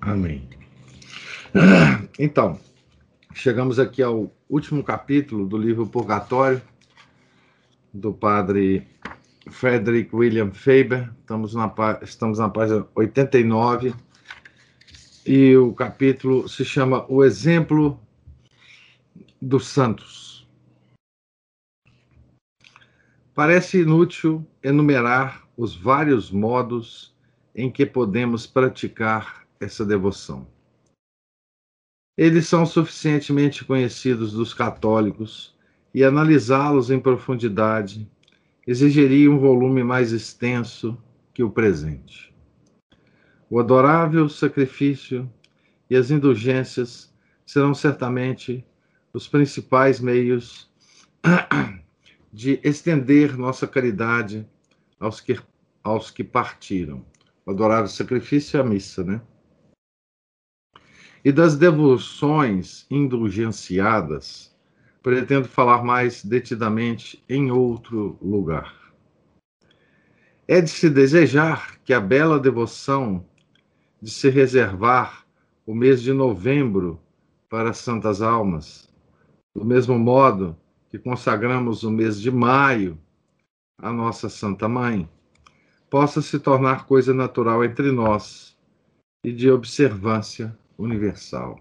Amém. Então, chegamos aqui ao último capítulo do livro Purgatório, do padre Frederick William Faber. Estamos na, estamos na página 89 e o capítulo se chama O Exemplo dos Santos. Parece inútil enumerar os vários modos em que podemos praticar essa devoção. Eles são suficientemente conhecidos dos católicos e analisá-los em profundidade exigiria um volume mais extenso que o presente. O adorável sacrifício e as indulgências serão certamente os principais meios de estender nossa caridade aos que, aos que partiram o sacrifício e a missa, né? E das devoções indulgenciadas, pretendo falar mais detidamente em outro lugar. É de se desejar que a bela devoção de se reservar o mês de novembro para as santas almas, do mesmo modo que consagramos o mês de maio à nossa Santa Mãe, possa se tornar coisa natural entre nós e de observância universal.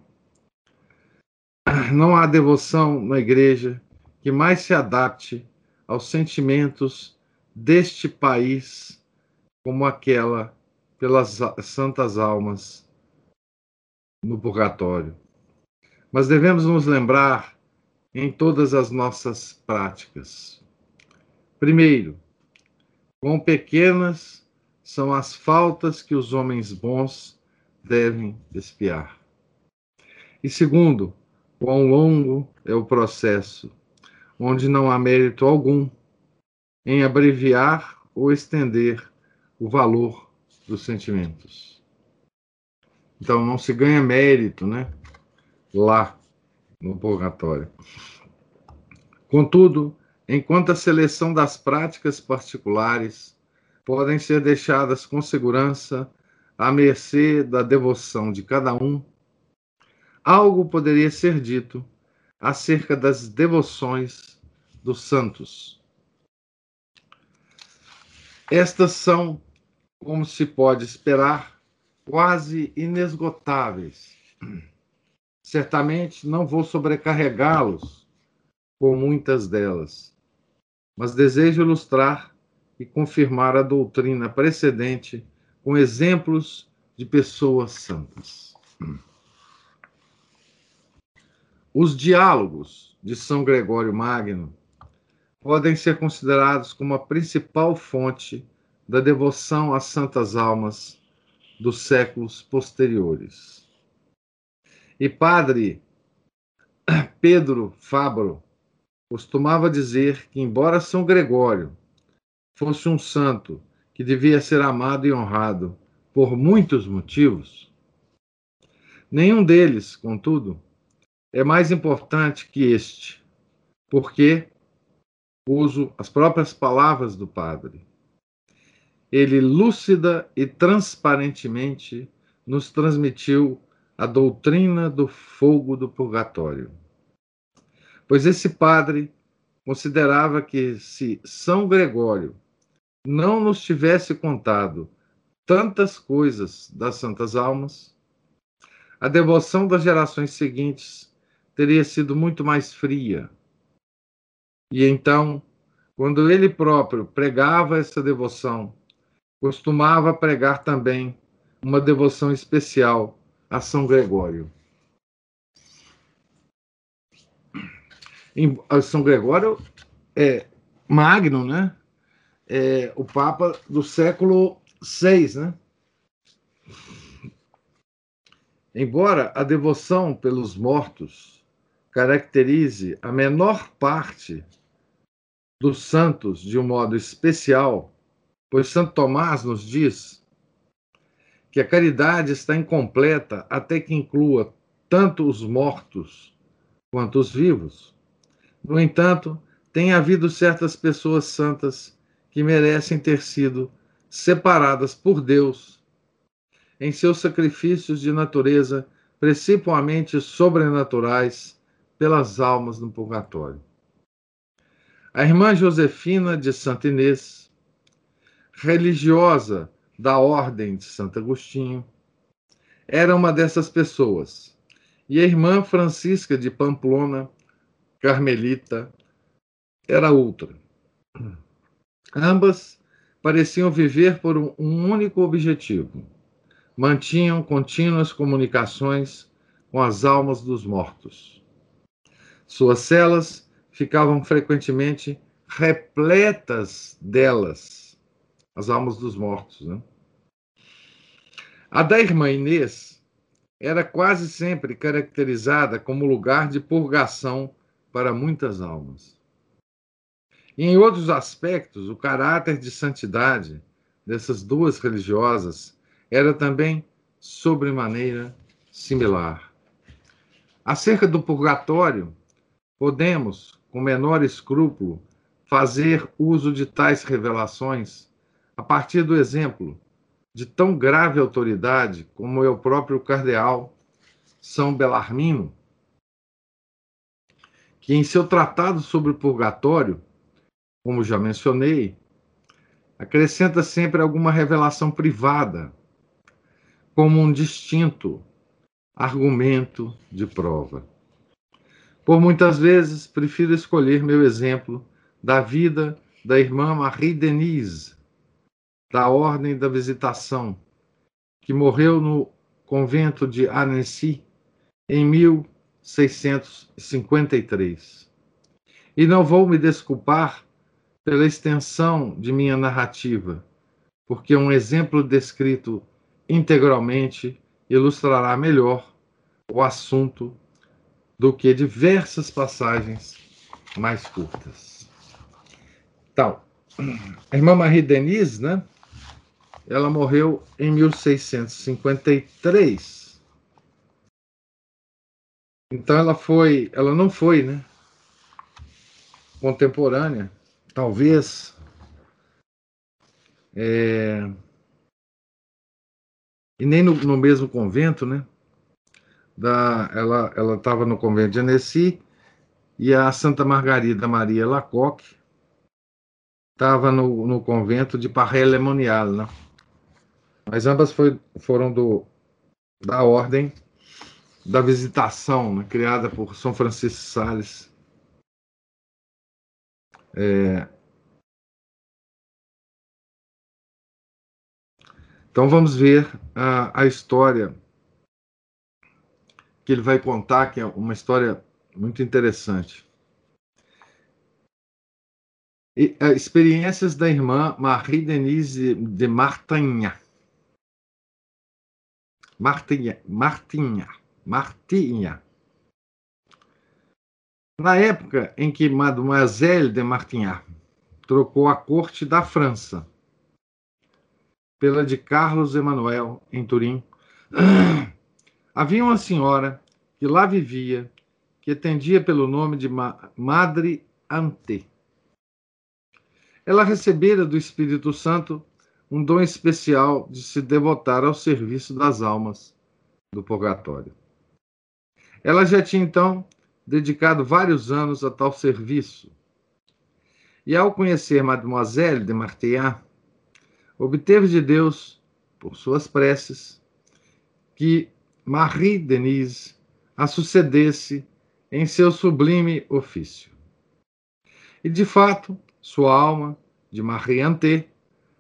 Não há devoção na igreja que mais se adapte aos sentimentos deste país como aquela pelas santas almas no purgatório. Mas devemos nos lembrar em todas as nossas práticas. Primeiro, Quão pequenas são as faltas que os homens bons devem espiar. E segundo, quão longo é o processo, onde não há mérito algum em abreviar ou estender o valor dos sentimentos. Então não se ganha mérito, né? Lá no purgatório. Contudo, enquanto a seleção das práticas particulares podem ser deixadas com segurança à mercê da devoção de cada um, algo poderia ser dito acerca das devoções dos santos. Estas são, como se pode esperar, quase inesgotáveis. Certamente não vou sobrecarregá-los com muitas delas mas desejo ilustrar e confirmar a doutrina precedente com exemplos de pessoas santas. Os diálogos de São Gregório Magno podem ser considerados como a principal fonte da devoção às santas almas dos séculos posteriores. E padre Pedro Fabro costumava dizer que, embora São Gregório fosse um santo que devia ser amado e honrado por muitos motivos, nenhum deles, contudo, é mais importante que este, porque uso as próprias palavras do padre. Ele lúcida e transparentemente nos transmitiu a doutrina do fogo do purgatório pois esse padre considerava que se São Gregório não nos tivesse contado tantas coisas das santas almas, a devoção das gerações seguintes teria sido muito mais fria. E então, quando ele próprio pregava essa devoção, costumava pregar também uma devoção especial a São Gregório. São Gregório é Magno, né? É, o Papa do século VI, né? Embora a devoção pelos mortos caracterize a menor parte dos santos de um modo especial, pois Santo Tomás nos diz que a caridade está incompleta até que inclua tanto os mortos quanto os vivos. No entanto, tem havido certas pessoas santas que merecem ter sido separadas por Deus em seus sacrifícios de natureza principalmente sobrenaturais pelas almas no purgatório. A irmã Josefina de Santa Inês, religiosa da Ordem de Santo Agostinho, era uma dessas pessoas. E a irmã Francisca de Pamplona, carmelita, era outra. Ambas pareciam viver por um único objetivo. Mantinham contínuas comunicações com as almas dos mortos. Suas celas ficavam frequentemente repletas delas, as almas dos mortos. Né? A da irmã Inês era quase sempre caracterizada como lugar de purgação para muitas almas. Em outros aspectos, o caráter de santidade dessas duas religiosas era também sobremaneira similar. Acerca do purgatório, podemos, com menor escrúpulo, fazer uso de tais revelações a partir do exemplo de tão grave autoridade como é o próprio cardeal São Belarmino, que em seu tratado sobre o purgatório, como já mencionei, acrescenta sempre alguma revelação privada, como um distinto argumento de prova. Por muitas vezes, prefiro escolher meu exemplo da vida da irmã Marie Denise, da Ordem da Visitação, que morreu no convento de Annecy em 1653. E não vou me desculpar pela extensão de minha narrativa, porque um exemplo descrito integralmente ilustrará melhor o assunto do que diversas passagens mais curtas. Então, a irmã Marie Denise, né? Ela morreu em 1653. Então ela foi, ela não foi, né? Contemporânea, talvez. É, e nem no, no, mesmo convento, né? Da, ela estava no convento de Annecy e a Santa Margarida Maria Lacoque estava no, no convento de Parré-Lemonial, né? Mas ambas foi, foram do, da ordem da visitação, né, criada por São Francisco Sales. É... Então vamos ver a, a história que ele vai contar, que é uma história muito interessante. E, é, experiências da irmã Marie-Denise de Martanha. Martinha, Martinha, Martinha. Na época em que Mademoiselle de Martinha trocou a corte da França pela de Carlos Emanuel, em Turim, havia uma senhora que lá vivia, que atendia pelo nome de Madre Ante. Ela recebera do Espírito Santo um dom especial de se devotar ao serviço das almas do purgatório. Ela já tinha então dedicado vários anos a tal serviço. E ao conhecer Mademoiselle de Martillat, obteve de Deus, por suas preces, que Marie Denise a sucedesse em seu sublime ofício. E de fato, sua alma, de Marie Ante,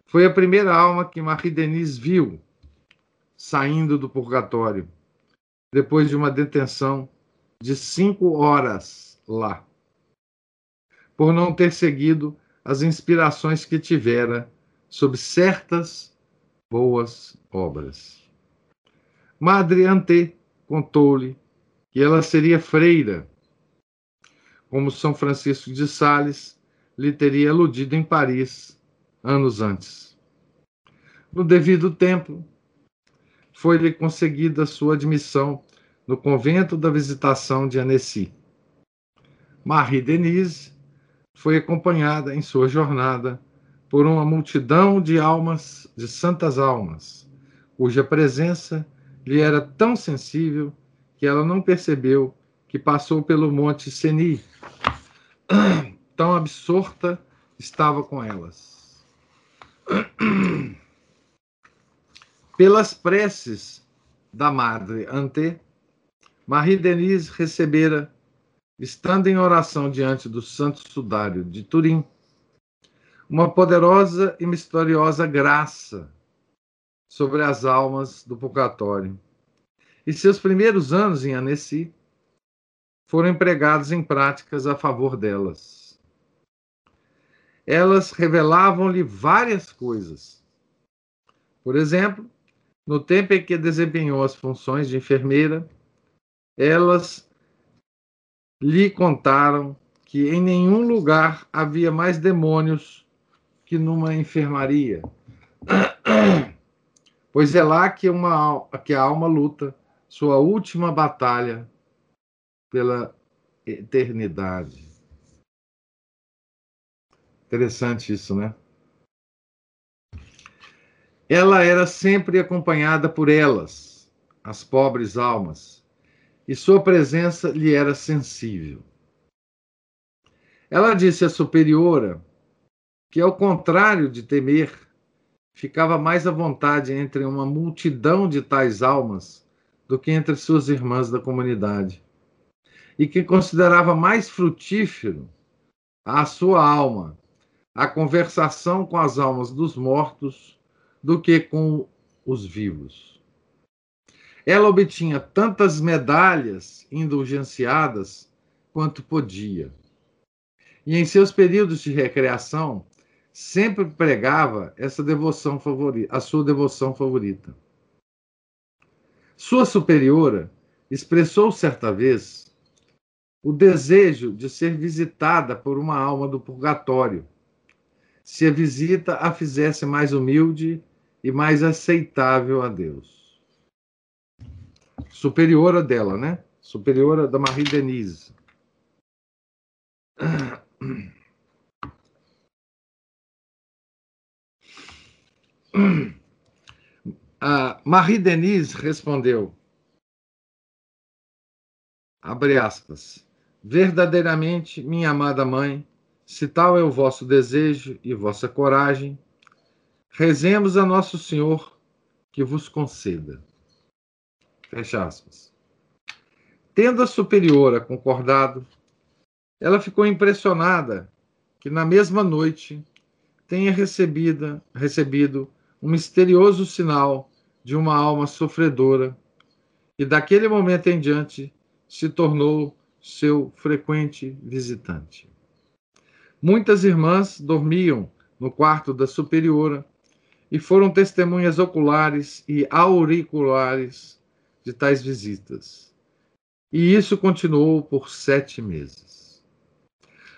foi a primeira alma que Marie Denise viu saindo do purgatório, depois de uma detenção de cinco horas lá, por não ter seguido as inspirações que tivera sobre certas boas obras. Madre Ante contou-lhe que ela seria freira, como São Francisco de Sales lhe teria aludido em Paris anos antes. No devido tempo, foi-lhe conseguida sua admissão no convento da Visitação de Annecy. Marie Denise foi acompanhada em sua jornada por uma multidão de almas, de santas almas, cuja presença lhe era tão sensível que ela não percebeu que passou pelo Monte Seni. Tão absorta estava com elas. Pelas preces da Madre Ante, Marie-Denise recebera, estando em oração diante do Santo Sudário de Turim, uma poderosa e misteriosa graça sobre as almas do purgatório. E seus primeiros anos em Annecy foram empregados em práticas a favor delas. Elas revelavam-lhe várias coisas. Por exemplo, no tempo em que desempenhou as funções de enfermeira, elas lhe contaram que em nenhum lugar havia mais demônios que numa enfermaria. Pois é lá que, uma, que a alma luta sua última batalha pela eternidade. Interessante isso, né? Ela era sempre acompanhada por elas, as pobres almas, e sua presença lhe era sensível. Ela disse à superiora que, ao contrário de temer, ficava mais à vontade entre uma multidão de tais almas do que entre suas irmãs da comunidade, e que considerava mais frutífero a sua alma a conversação com as almas dos mortos do que com os vivos. Ela obtinha tantas medalhas indulgenciadas quanto podia. E em seus períodos de recreação, sempre pregava essa devoção favorita, a sua devoção favorita. Sua superiora expressou certa vez o desejo de ser visitada por uma alma do purgatório, se a visita a fizesse mais humilde e mais aceitável a Deus. Superiora dela, né? Superiora da Marie Denise. A Marie Denise respondeu, abre aspas, verdadeiramente, minha amada mãe, se tal é o vosso desejo e vossa coragem, rezemos a Nosso Senhor que vos conceda. Fecha aspas. Tendo a superiora concordado, ela ficou impressionada que na mesma noite tenha recebida, recebido um misterioso sinal de uma alma sofredora, e daquele momento em diante se tornou seu frequente visitante. Muitas irmãs dormiam no quarto da superiora e foram testemunhas oculares e auriculares de tais visitas. E isso continuou por sete meses.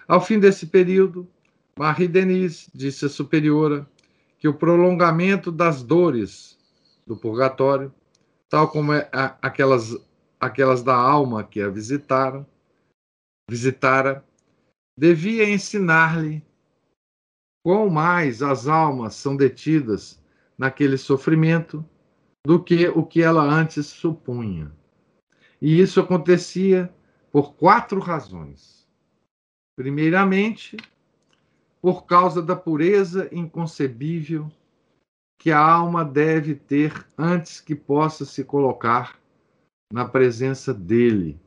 Ao fim desse período, Marie Denise disse à superiora que o prolongamento das dores do purgatório, tal como é aquelas, aquelas da alma que a visitaram, visitara, devia ensinar-lhe quão mais as almas são detidas naquele sofrimento do que o que ela antes supunha. E isso acontecia por quatro razões. Primeiramente, por causa da pureza inconcebível que a alma deve ter antes que possa se colocar na presença dele,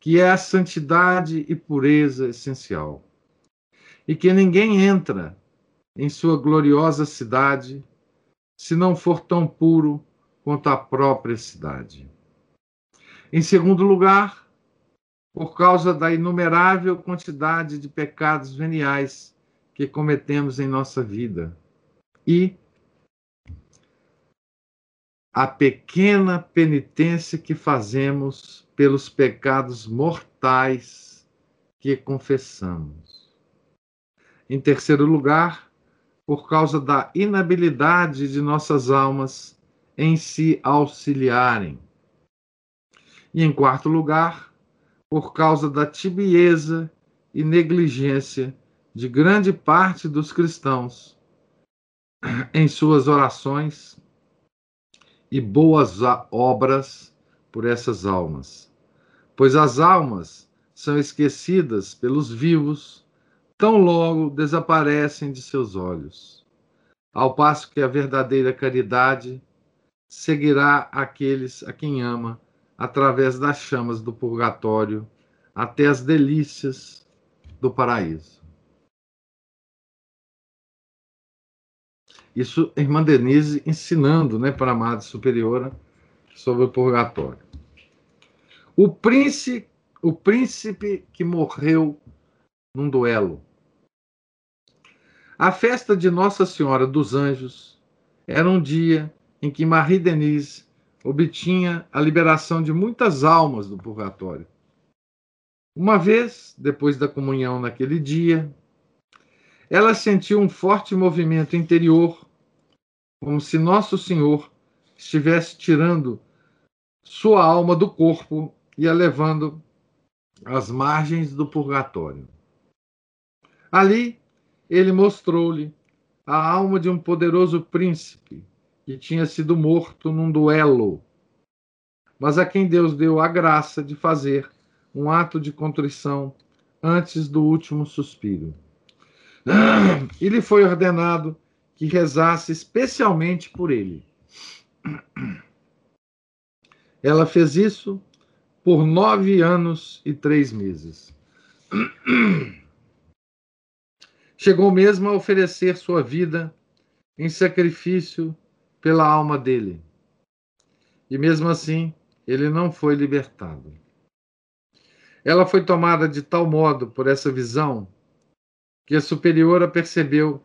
que é a santidade e pureza essencial, e que ninguém entra em sua gloriosa cidade se não for tão puro quanto a própria cidade. Em segundo lugar, por causa da inumerável quantidade de pecados veniais que cometemos em nossa vida. E, a pequena penitência que fazemos pelos pecados mortais que confessamos. Em terceiro lugar, por causa da inabilidade de nossas almas em se auxiliarem. E em quarto lugar, por causa da tibieza e negligência de grande parte dos cristãos em suas orações e boas obras por essas almas. Pois as almas são esquecidas pelos vivos, tão logo desaparecem de seus olhos. Ao passo que a verdadeira caridade seguirá aqueles a quem ama através das chamas do purgatório até as delícias do paraíso. Isso, irmã Denise ensinando né, para a Madre Superiora sobre o purgatório. O príncipe, o príncipe que morreu num duelo. A festa de Nossa Senhora dos Anjos era um dia em que Marie Denise obtinha a liberação de muitas almas do purgatório. Uma vez, depois da comunhão naquele dia, ela sentiu um forte movimento interior, como se Nosso Senhor estivesse tirando sua alma do corpo e a levando às margens do purgatório. Ali, ele mostrou-lhe a alma de um poderoso príncipe que tinha sido morto num duelo, mas a quem Deus deu a graça de fazer um ato de contrição antes do último suspiro. E lhe foi ordenado que rezasse especialmente por ele. Ela fez isso por nove anos e três meses. Chegou mesmo a oferecer sua vida em sacrifício pela alma dele. E mesmo assim, ele não foi libertado. Ela foi tomada de tal modo por essa visão que a superiora percebeu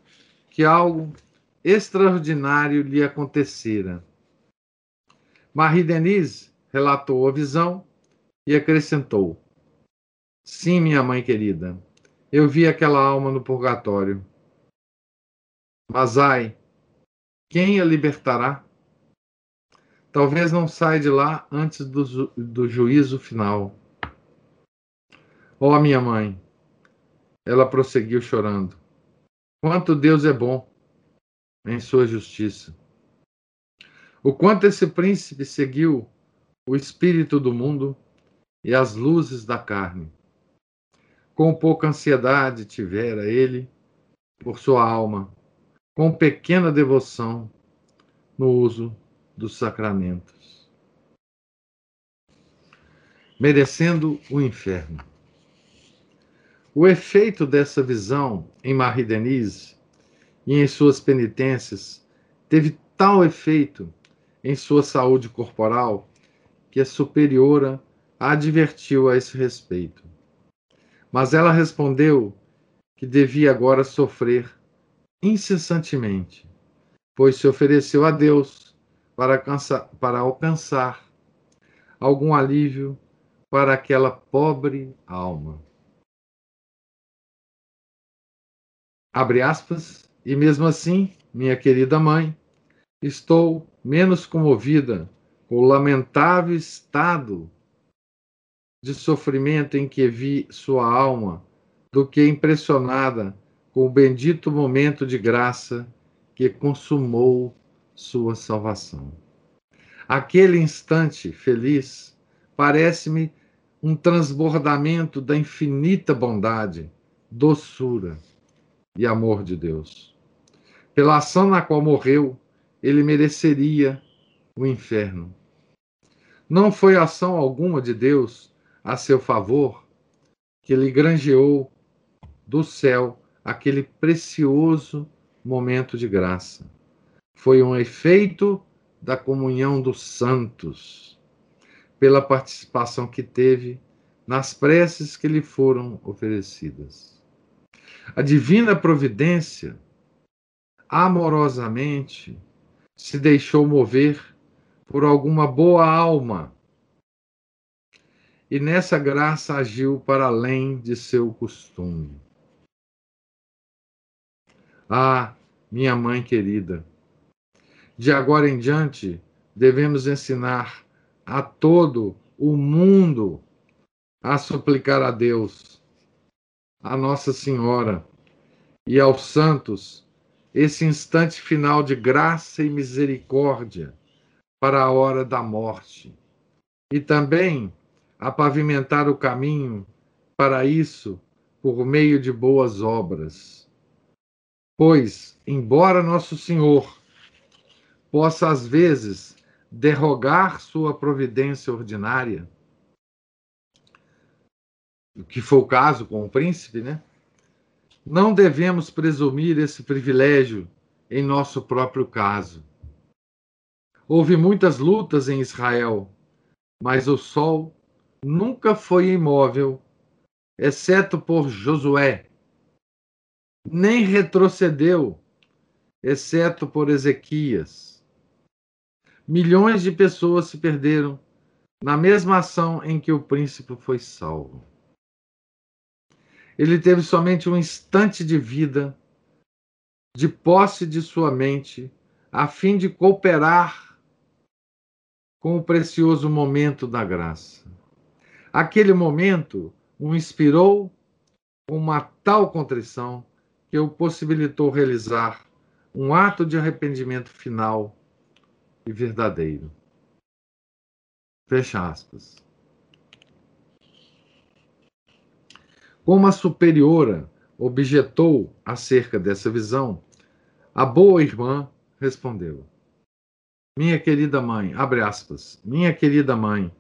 que algo extraordinário lhe acontecera. Marie Denise relatou a visão e acrescentou: Sim, minha mãe querida, eu vi aquela alma no purgatório. Mas ai, quem a libertará? Talvez não saia de lá antes do, do juízo final. Ó oh, minha mãe, ela prosseguiu chorando. Quanto Deus é bom em sua justiça. O quanto esse príncipe seguiu o espírito do mundo e as luzes da carne. Com pouca ansiedade tivera ele por sua alma, com pequena devoção no uso dos sacramentos, merecendo o inferno. O efeito dessa visão em Marie Denise e em suas penitências teve tal efeito em sua saúde corporal que a superiora a advertiu a esse respeito. Mas ela respondeu que devia agora sofrer incessantemente, pois se ofereceu a Deus para alcançar, para alcançar algum alívio para aquela pobre alma. Abre aspas, e mesmo assim, minha querida mãe, estou menos comovida com o lamentável estado de sofrimento em que vi sua alma do que impressionada com o bendito momento de graça que consumou sua salvação. Aquele instante feliz parece-me um transbordamento da infinita bondade, doçura e amor de Deus. Pela ação na qual morreu, ele mereceria o inferno. Não foi ação alguma de Deus a seu favor que lhe granjeou do céu aquele precioso momento de graça. Foi um efeito da comunhão dos santos, pela participação que teve nas preces que lhe foram oferecidas. A divina providência amorosamente se deixou mover, por alguma boa alma. E nessa graça agiu para além de seu costume. Ah, minha mãe querida, de agora em diante devemos ensinar a todo o mundo a suplicar a Deus, a Nossa Senhora e aos santos esse instante final de graça e misericórdia para a hora da morte. E também a pavimentar o caminho para isso por meio de boas obras. Pois, embora Nosso Senhor possa às vezes derrogar sua providência ordinária, que foi o caso com o príncipe, né? Não devemos presumir esse privilégio em nosso próprio caso. Houve muitas lutas em Israel, mas o sol nunca foi imóvel, exceto por Josué. Nem retrocedeu, exceto por Ezequias. Milhões de pessoas se perderam na mesma ação em que o príncipe foi salvo. Ele teve somente um instante de vida, de posse de sua mente, a fim de cooperar com o precioso momento da graça. Aquele momento o inspirou uma tal contrição que o possibilitou realizar um ato de arrependimento final e verdadeiro. Fecha aspas. Como a superiora objetou acerca dessa visão, a boa irmã respondeu: Minha querida mãe, abre aspas, minha querida mãe,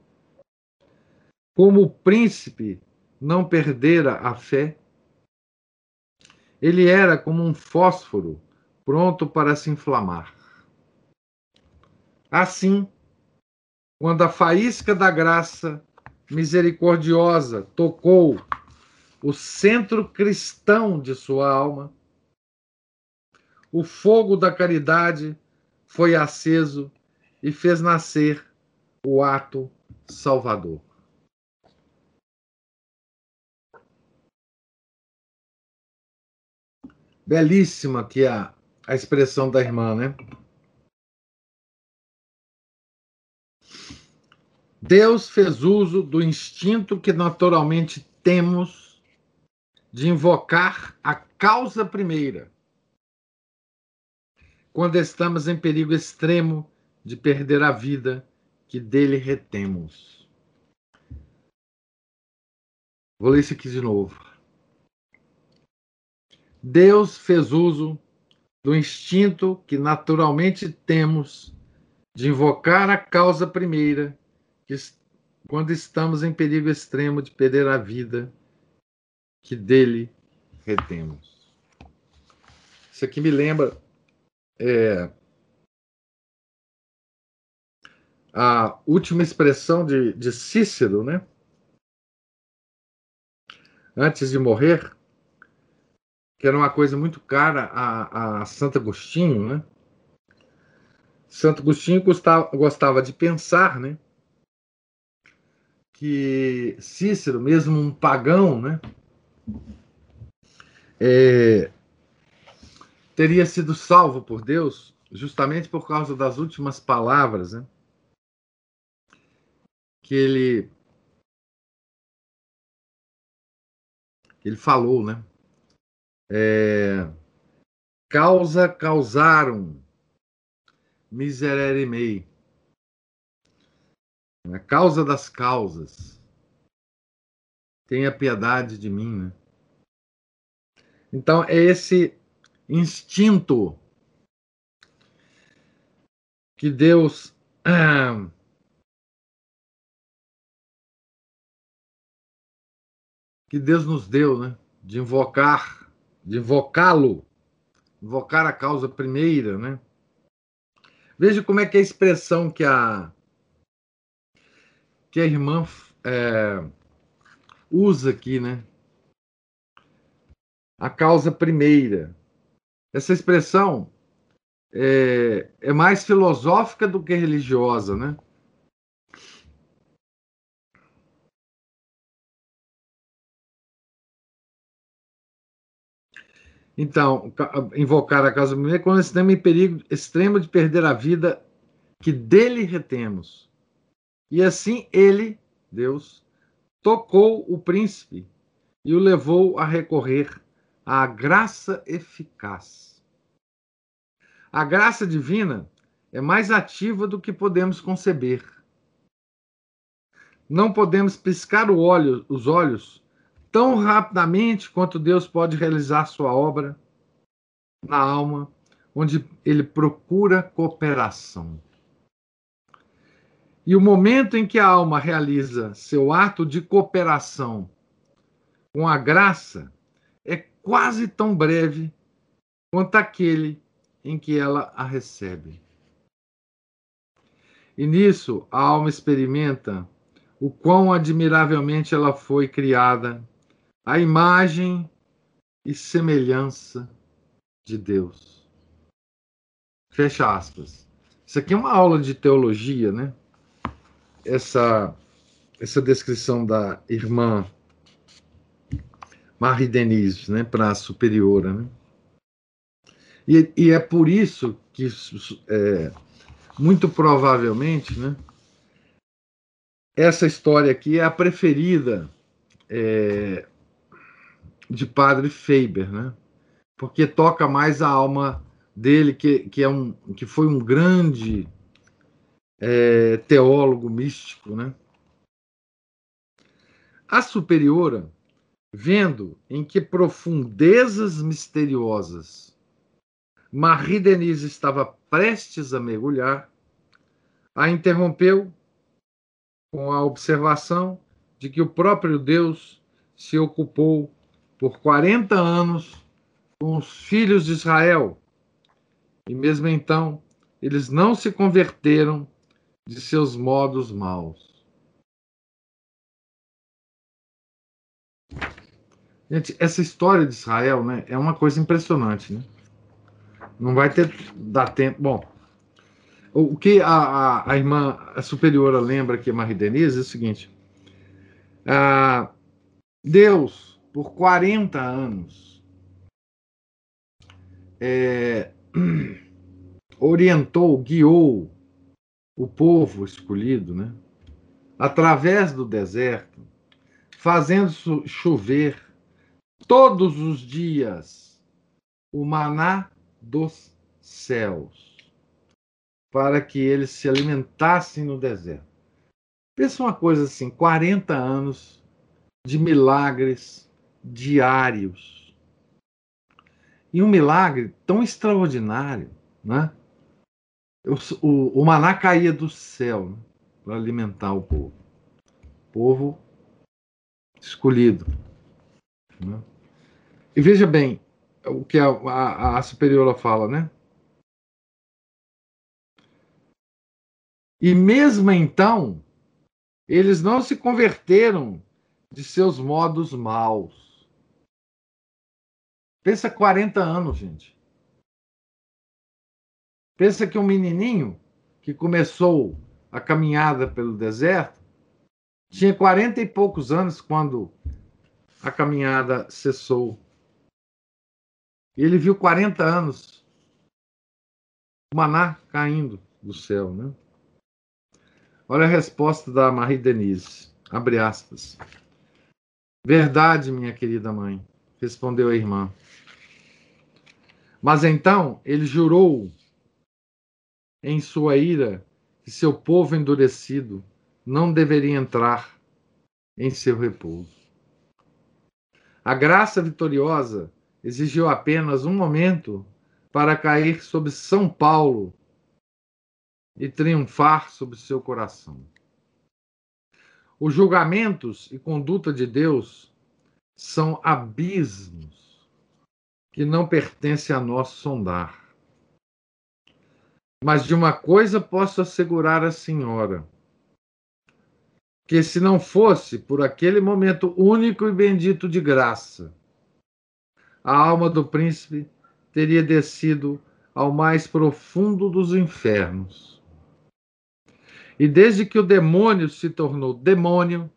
como o príncipe não perdera a fé, ele era como um fósforo pronto para se inflamar. Assim, quando a faísca da graça misericordiosa tocou o centro cristão de sua alma. O fogo da caridade foi aceso e fez nascer o ato salvador. Belíssima que a, a expressão da irmã, né? Deus fez uso do instinto que naturalmente temos de invocar a causa primeira. Quando estamos em perigo extremo de perder a vida que dele retemos. Vou ler isso aqui de novo. Deus fez uso do instinto que naturalmente temos de invocar a causa primeira, quando estamos em perigo extremo de perder a vida que dele retemos. Isso aqui me lembra é, a última expressão de, de Cícero, né? Antes de morrer, que era uma coisa muito cara a, a Santo Agostinho, né? Santo Agostinho gostava, gostava de pensar, né? Que Cícero, mesmo um pagão, né? é, teria sido salvo por Deus justamente por causa das últimas palavras né, que ele ele falou, né? É, causa causaram miserere mei. A causa das causas. Tenha piedade de mim, né? Então, é esse instinto que Deus. Ah, que Deus nos deu, né? De invocar, de invocá-lo, invocar a causa primeira, né? Veja como é que é a expressão que a que a irmã é, usa aqui, né? a causa primeira. Essa expressão é, é mais filosófica do que religiosa, né? Então, invocar a causa primeira quando estamos em perigo extremo de perder a vida que dele retemos. E assim ele, Deus, tocou o príncipe e o levou a recorrer à graça eficaz. A graça divina é mais ativa do que podemos conceber. Não podemos piscar olho, os olhos tão rapidamente quanto Deus pode realizar sua obra na alma, onde ele procura cooperação. E o momento em que a alma realiza seu ato de cooperação com a graça é quase tão breve quanto aquele em que ela a recebe. E nisso a alma experimenta o quão admiravelmente ela foi criada, a imagem e semelhança de Deus. Fecha aspas. Isso aqui é uma aula de teologia, né? Essa, essa descrição da irmã Marie Denise, né, para a superiora, né? E, e, é por isso que, é, muito provavelmente, né, essa história aqui é a preferida é, de Padre Faber, né? Porque toca mais a alma dele, que, que, é um, que foi um grande é, teólogo místico, né? A superiora vendo em que profundezas misteriosas Marie Denise estava prestes a mergulhar, a interrompeu com a observação de que o próprio Deus se ocupou por 40 anos com os filhos de Israel. E mesmo então, eles não se converteram de seus modos maus. Gente, essa história de Israel né, é uma coisa impressionante. Né? Não vai ter dar tempo. Bom, o que a, a, a irmã a superiora lembra aqui, Marie Denise, é o seguinte: ah, Deus, por 40 anos, é, orientou, guiou o povo escolhido, né, através do deserto, fazendo chover todos os dias o maná dos céus, para que eles se alimentassem no deserto. Pensa uma coisa assim: 40 anos de milagres diários. E um milagre tão extraordinário, né? O, o, o maná caía do céu né? para alimentar o povo. Povo escolhido. Né? E veja bem o que a, a, a superiora fala, né? E mesmo então, eles não se converteram de seus modos maus. Pensa 40 anos, gente. Pensa que um menininho que começou a caminhada pelo deserto tinha 40 e poucos anos quando a caminhada cessou. E ele viu 40 anos o maná caindo do céu, né? Olha a resposta da Marie Denise. Abre aspas. Verdade, minha querida mãe, respondeu a irmã. Mas então ele jurou em sua ira que seu povo endurecido não deveria entrar em seu repouso. A graça vitoriosa exigiu apenas um momento para cair sobre São Paulo e triunfar sobre seu coração. Os julgamentos e conduta de Deus são abismos que não pertence a nós sondar. Mas de uma coisa posso assegurar a senhora: que se não fosse por aquele momento único e bendito de graça, a alma do príncipe teria descido ao mais profundo dos infernos. E desde que o demônio se tornou demônio,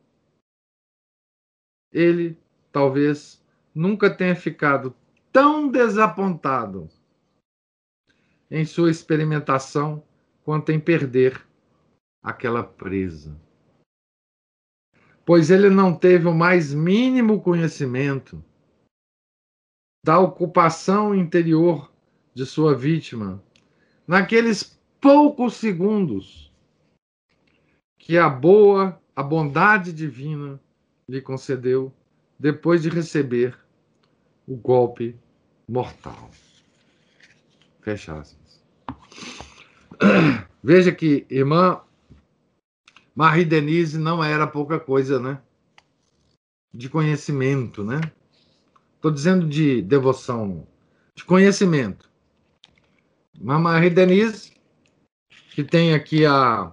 ele talvez nunca tenha ficado tão desapontado em sua experimentação quanto em perder aquela presa. Pois ele não teve o mais mínimo conhecimento da ocupação interior de sua vítima naqueles poucos segundos que a boa, a bondade divina lhe concedeu depois de receber o golpe mortal. Fecha aspas. Veja que irmã Marie Denise não era pouca coisa, né? De conhecimento, né? Estou dizendo de devoção, de conhecimento. Mas Marie Denise, que tem aqui a,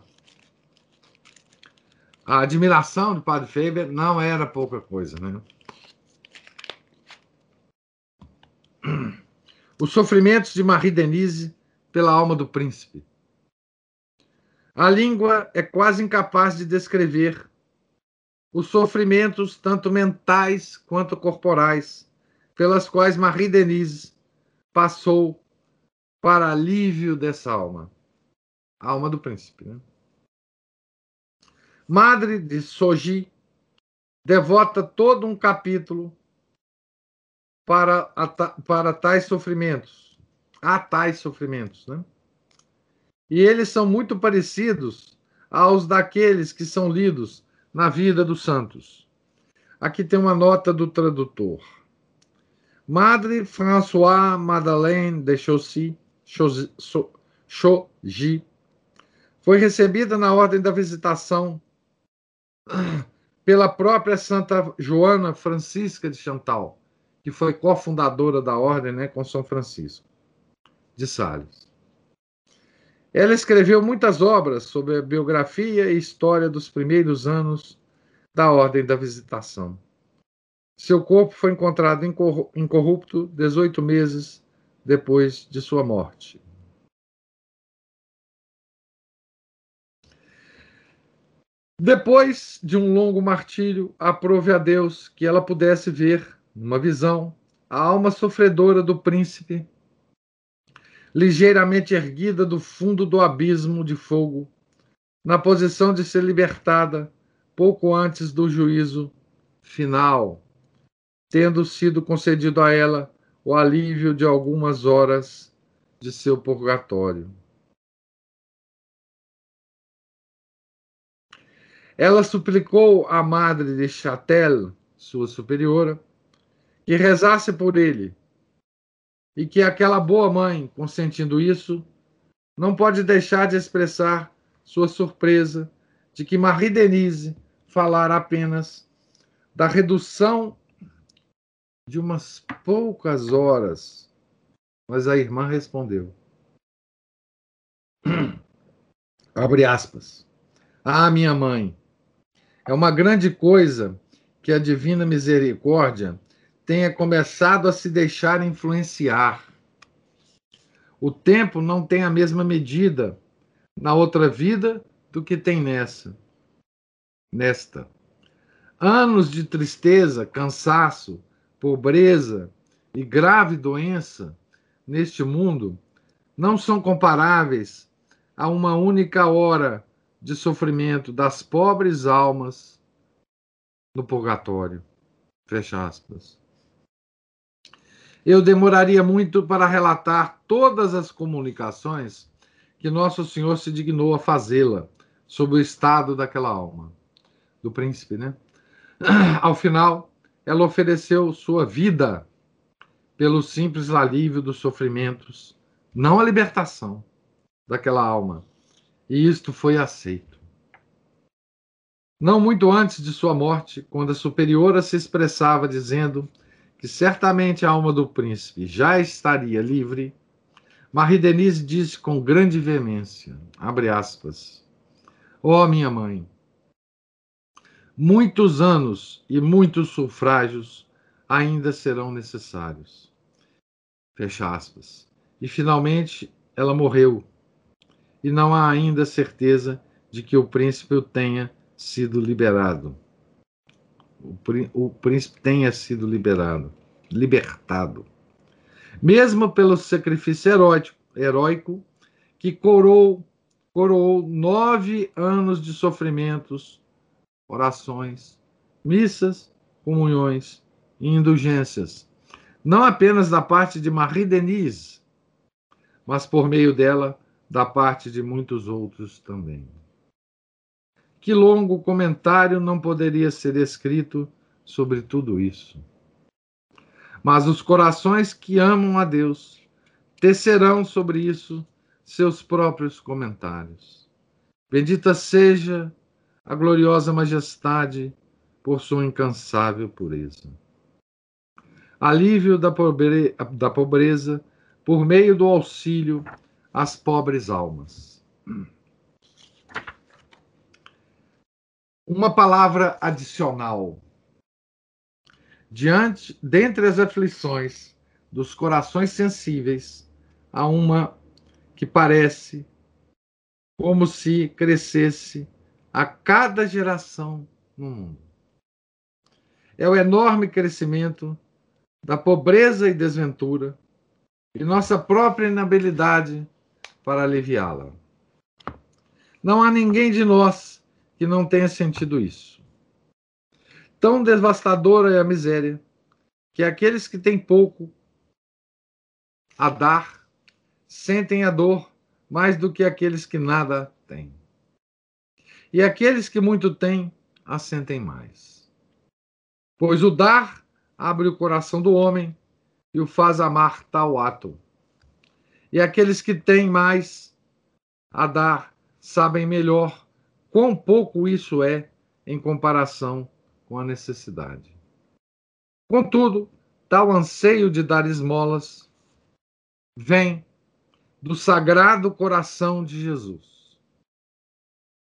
a admiração de Padre Faber, não era pouca coisa, né? Os sofrimentos de Marie Denise pela alma do príncipe. A língua é quase incapaz de descrever os sofrimentos, tanto mentais quanto corporais, pelas quais Marie Denise passou para alívio dessa alma, a alma do príncipe. Né? Madre de Soji devota todo um capítulo para, para tais sofrimentos, a tais sofrimentos, né? E eles são muito parecidos aos daqueles que são lidos na vida dos santos. Aqui tem uma nota do tradutor. Madre François Madeleine de Chaussy, Chaugy, foi recebida na ordem da visitação pela própria Santa Joana Francisca de Chantal, que foi cofundadora da ordem né, com São Francisco de Sales. Ela escreveu muitas obras sobre a biografia e história dos primeiros anos da Ordem da Visitação. Seu corpo foi encontrado incorrupto 18 meses depois de sua morte. Depois de um longo martírio, aprove a Deus que ela pudesse ver, numa visão, a alma sofredora do príncipe ligeiramente erguida do fundo do abismo de fogo, na posição de ser libertada pouco antes do juízo final, tendo sido concedido a ela o alívio de algumas horas de seu purgatório. Ela suplicou à madre de Chatel, sua superiora, que rezasse por ele e que aquela boa mãe, consentindo isso, não pode deixar de expressar sua surpresa de que Marie Denise falara apenas da redução de umas poucas horas. Mas a irmã respondeu. Abre aspas. Ah, minha mãe, é uma grande coisa que a divina misericórdia tenha começado a se deixar influenciar. O tempo não tem a mesma medida na outra vida do que tem nessa. Nesta. Anos de tristeza, cansaço, pobreza e grave doença neste mundo não são comparáveis a uma única hora de sofrimento das pobres almas no purgatório. Fecha aspas. Eu demoraria muito para relatar todas as comunicações que Nosso Senhor se dignou a fazê-la sobre o estado daquela alma, do príncipe, né? Ao final, ela ofereceu sua vida pelo simples alívio dos sofrimentos, não a libertação daquela alma. E isto foi aceito. Não muito antes de sua morte, quando a superiora se expressava dizendo que certamente a alma do príncipe já estaria livre, Marie Denise disse com grande veemência, abre aspas, ó oh, minha mãe, muitos anos e muitos sufrágios ainda serão necessários. Fecha aspas. e finalmente ela morreu. E não há ainda certeza de que o príncipe tenha sido liberado. O, príncipe tenha sido liberado, libertado. Mesmo pelo sacrifício heróico, heróico que coroou, coroou nove anos de sofrimentos, orações, missas, comunhões e indulgências, não apenas da parte de Marie Denise, mas por meio dela, da parte de muitos outros também. Que longo comentário não poderia ser escrito sobre tudo isso. Mas os corações que amam a Deus tecerão sobre isso seus próprios comentários. Bendita seja a gloriosa majestade por sua incansável pureza. Alívio da, pobre... da pobreza por meio do auxílio às pobres almas. Uma palavra adicional. Diante, dentre as aflições dos corações sensíveis, há uma que parece como se crescesse a cada geração no mundo. É o enorme crescimento da pobreza e desventura e nossa própria inabilidade para aliviá-la. Não há ninguém de nós que não tenha sentido isso. Tão devastadora é a miséria que aqueles que têm pouco a dar sentem a dor mais do que aqueles que nada têm. E aqueles que muito têm a sentem mais. Pois o dar abre o coração do homem e o faz amar tal ato. E aqueles que têm mais a dar sabem melhor quão pouco isso é em comparação com a necessidade. Contudo, tal anseio de dar esmolas vem do sagrado coração de Jesus.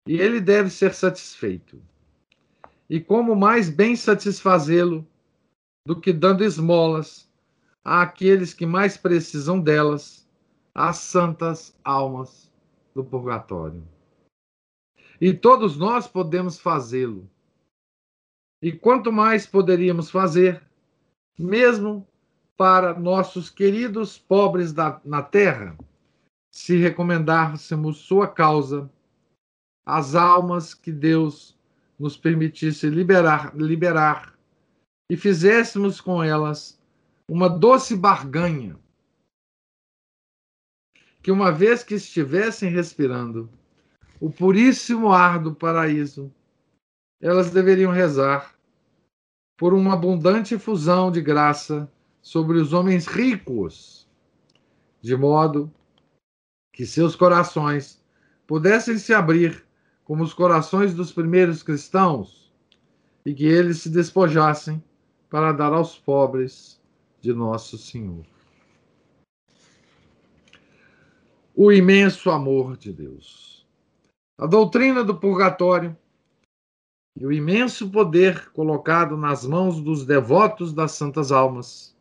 E ele deve ser satisfeito. E como mais bem satisfazê-lo do que dando esmolas àqueles que mais precisam delas, as santas almas do purgatório. E todos nós podemos fazê-lo. E quanto mais poderíamos fazer, mesmo para nossos queridos pobres da, na terra, se recomendássemos sua causa, as almas que Deus nos permitisse liberar, liberar e fizéssemos com elas uma doce barganha, que uma vez que estivessem respirando o puríssimo ar do paraíso, elas deveriam rezar por uma abundante fusão de graça sobre os homens ricos, de modo que seus corações pudessem se abrir como os corações dos primeiros cristãos e que eles se despojassem para dar aos pobres de nosso Senhor. O imenso amor de Deus. A doutrina do purgatório e o imenso poder colocado nas mãos dos devotos das santas almas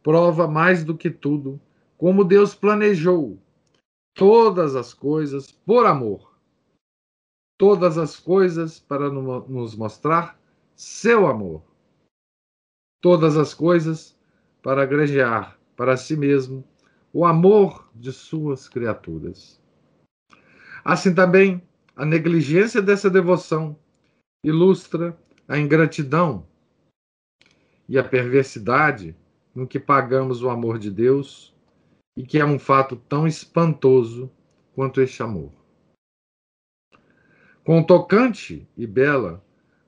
prova mais do que tudo como Deus planejou todas as coisas por amor. Todas as coisas para nos mostrar seu amor. Todas as coisas para agregar para si mesmo o amor de suas criaturas. Assim também, a negligência dessa devoção ilustra a ingratidão e a perversidade no que pagamos o amor de Deus e que é um fato tão espantoso quanto este amor. Quão tocante e bela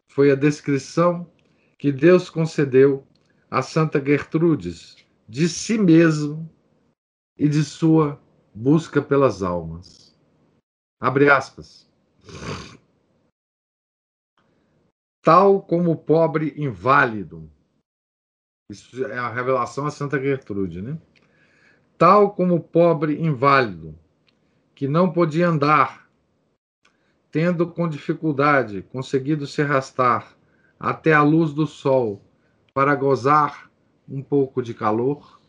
foi a descrição que Deus concedeu a Santa Gertrudes de si mesmo e de sua busca pelas almas. Abre aspas. Tal como o pobre inválido. Isso é a revelação a Santa Gertrude, né? Tal como o pobre inválido, que não podia andar, tendo com dificuldade conseguido se arrastar até a luz do sol para gozar um pouco de calor.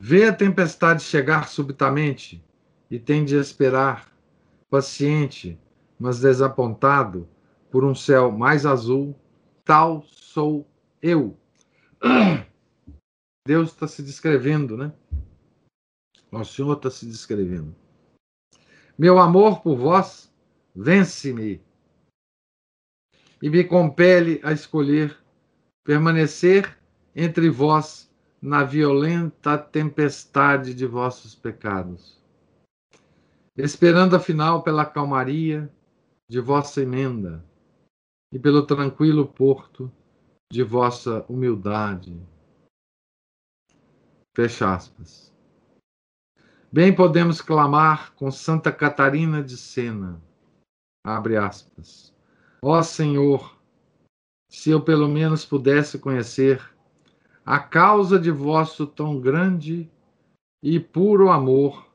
Vê a tempestade chegar subitamente e tem de esperar, paciente, mas desapontado, por um céu mais azul, tal sou eu. Deus está se descrevendo, né? O Senhor está se descrevendo. Meu amor por vós vence-me e me compele a escolher permanecer entre vós na violenta tempestade de vossos pecados, esperando afinal pela calmaria de vossa emenda e pelo tranquilo porto de vossa humildade. Fecha aspas. Bem podemos clamar com Santa Catarina de Sena, abre aspas. Ó Senhor, se eu pelo menos pudesse conhecer a causa de vosso tão grande e puro amor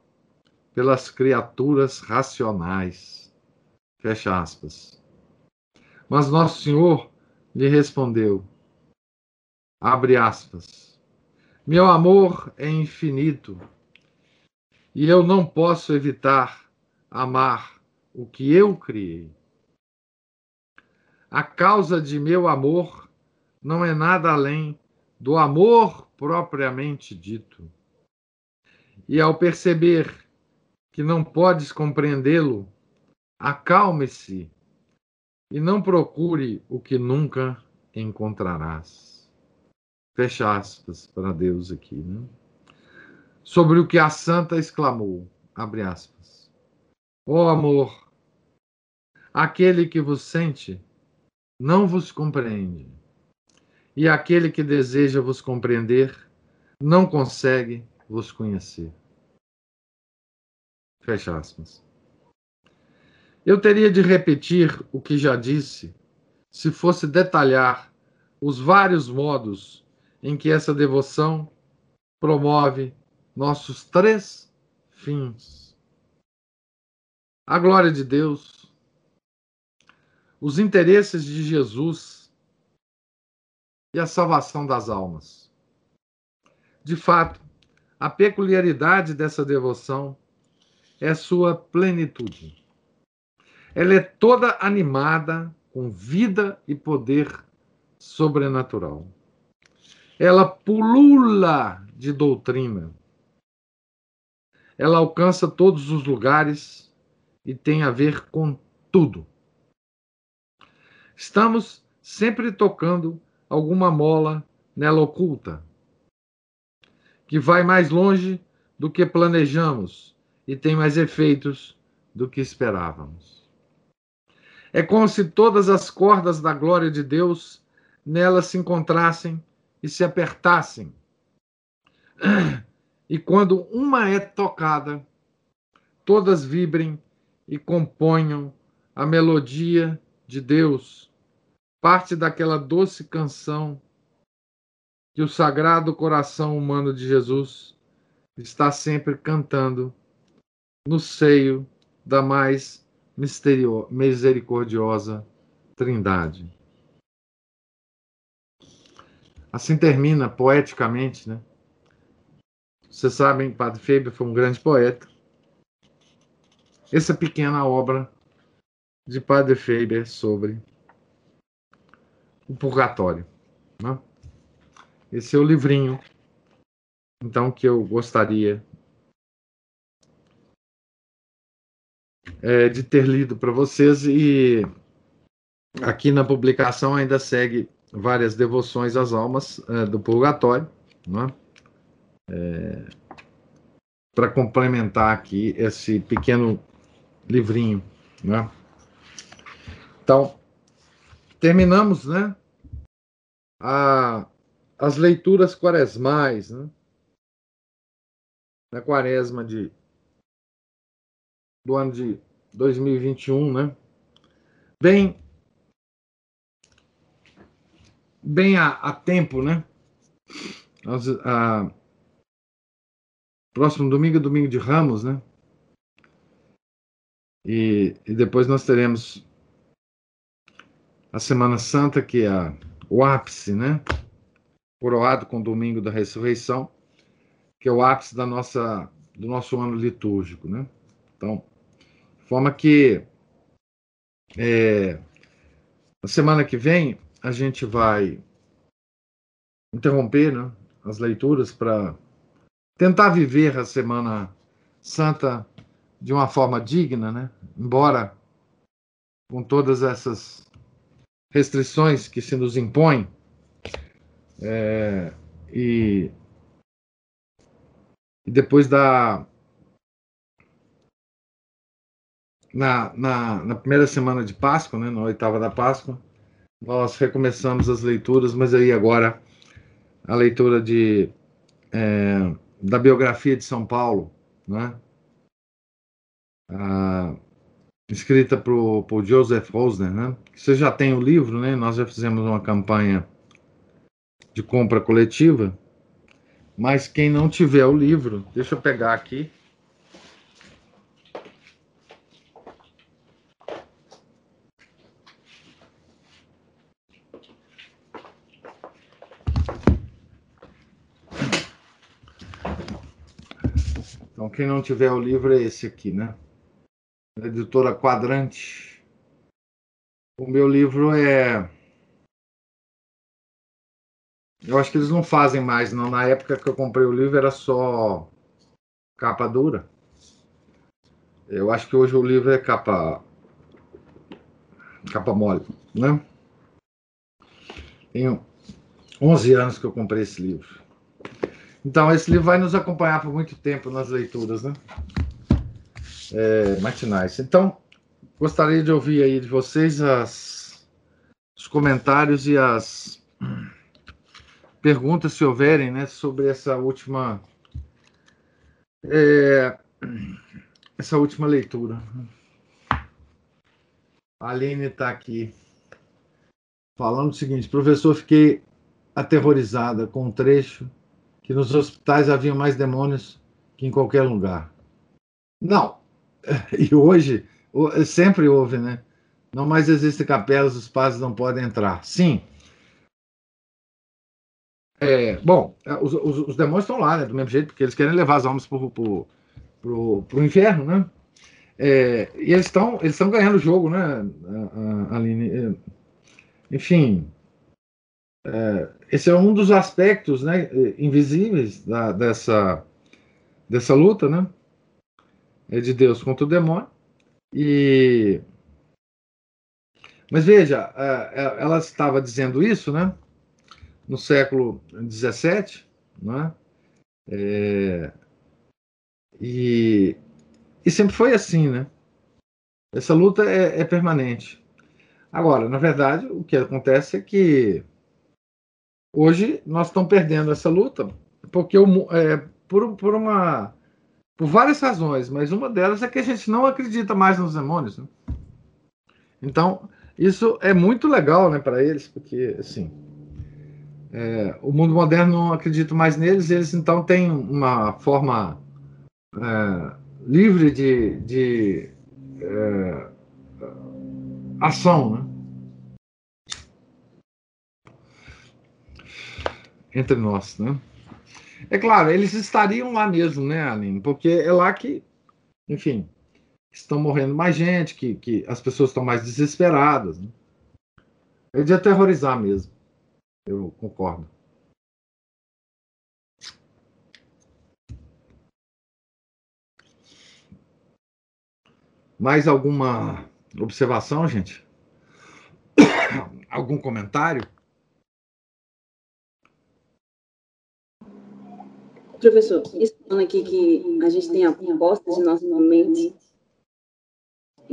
pelas criaturas racionais. Fecha aspas. Mas Nosso Senhor lhe respondeu, abre aspas, meu amor é infinito e eu não posso evitar amar o que eu criei. A causa de meu amor não é nada além do amor propriamente dito. E ao perceber que não podes compreendê-lo, acalme-se e não procure o que nunca encontrarás. Fecha aspas para Deus aqui, né? Sobre o que a santa exclamou, abre aspas. Ó oh, amor, aquele que vos sente não vos compreende, e aquele que deseja vos compreender não consegue vos conhecer. Fecha aspas. Eu teria de repetir o que já disse se fosse detalhar os vários modos em que essa devoção promove nossos três fins: a glória de Deus, os interesses de Jesus e a salvação das almas. De fato, a peculiaridade dessa devoção é sua plenitude. Ela é toda animada com vida e poder sobrenatural. Ela pulula de doutrina. Ela alcança todos os lugares e tem a ver com tudo. Estamos sempre tocando alguma mola nela oculta, que vai mais longe do que planejamos e tem mais efeitos do que esperávamos. É como se todas as cordas da glória de Deus nela se encontrassem e se apertassem. E quando uma é tocada, todas vibrem e componham a melodia de Deus, parte daquela doce canção que o sagrado coração humano de Jesus está sempre cantando no seio da mais misericordiosa Trindade. Assim termina poeticamente, né? Vocês sabem, Padre Feber foi um grande poeta. Essa pequena obra de Padre Feber sobre o purgatório. Né? Esse é o livrinho, então, que eu gostaria é, de ter lido para vocês e aqui na publicação ainda segue várias devoções às almas é, do purgatório, né? é, para complementar aqui esse pequeno livrinho, né? Então, terminamos, né? A, as leituras quaresmais, né? Na quaresma de, do ano de 2021, né? Bem, bem a, a tempo, né? As, a, próximo domingo é domingo de Ramos, né? E, e depois nós teremos a Semana Santa, que é a, o ápice, né? Coroado com o domingo da ressurreição, que é o ápice da nossa, do nosso ano litúrgico, né? Então, de forma que é, na semana que vem a gente vai interromper né, as leituras para tentar viver a Semana Santa de uma forma digna, né? Embora com todas essas restrições que se nos impõem é, e, e, depois da na, na, na, primeira semana de Páscoa, né, na oitava da Páscoa, nós recomeçamos as leituras, mas aí agora a leitura de é, da biografia de São Paulo, né? Ah, escrita por, por Joseph Rosner, né? Você já tem o livro, né? Nós já fizemos uma campanha de compra coletiva, mas quem não tiver o livro, deixa eu pegar aqui. Quem não tiver o livro é esse aqui, né? editora Quadrante. O meu livro é. Eu acho que eles não fazem mais, não. Na época que eu comprei o livro era só capa dura. Eu acho que hoje o livro é capa capa mole, né? Tenho 11 anos que eu comprei esse livro. Então, esse livro vai nos acompanhar por muito tempo nas leituras, né? é, matinais. Então, gostaria de ouvir aí de vocês as, os comentários e as perguntas, se houverem, né, sobre essa última é, essa última leitura. A Aline está aqui falando o seguinte: professor, fiquei aterrorizada com um trecho que nos hospitais haviam mais demônios que em qualquer lugar. Não, E hoje, sempre houve, né? Não mais existem capelas, os padres não podem entrar. Sim. É, bom, é, os, os, os, demônios estão lá, né? Do mesmo jeito, porque eles querem levar as almas para o inferno, né? É, e eles estão eles estão ganhando o jogo, né, Aline? É, enfim, é, esse é um dos aspectos né, invisíveis da, dessa, dessa luta, né? é de Deus contra o demônio. E mas veja, é, é, ela estava dizendo isso, né? No século XVII, né? É, e, e sempre foi assim, né? Essa luta é, é, permanente. Agora, na verdade, o que acontece é que hoje nós estamos perdendo essa luta porque é, por, por uma por várias razões, mas uma delas é que a gente não acredita mais nos demônios. Né? Então, isso é muito legal né, para eles, porque assim, é, o mundo moderno não acredita mais neles, eles então têm uma forma é, livre de, de é, ação. Né? Entre nós, né? É claro, eles estariam lá mesmo, né, Aline? Porque é lá que, enfim, estão morrendo mais gente, que, que as pessoas estão mais desesperadas. Né? É de aterrorizar mesmo. Eu concordo. Mais alguma observação, gente? Algum comentário? Professor, isso falando aqui que a gente tem a proposta de nossa mente.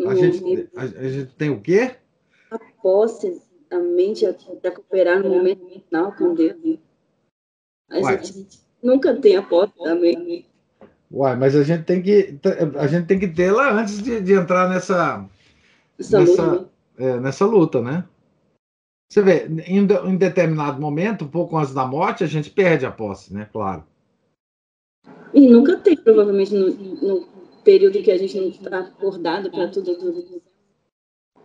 A gente, a, a gente tem o quê? A posse da mente para cooperar no momento final com Deus. A Uai. gente nunca tem a posse da mente. Uai, mas a gente tem que a gente tem que tê-la antes de, de entrar nessa Essa nessa, luta, né? é, nessa luta, né? Você vê, em, em determinado momento, um pouco antes da morte, a gente perde a posse, né? Claro. E nunca tem, provavelmente, no, no período que a gente não está acordado para tudo, tudo.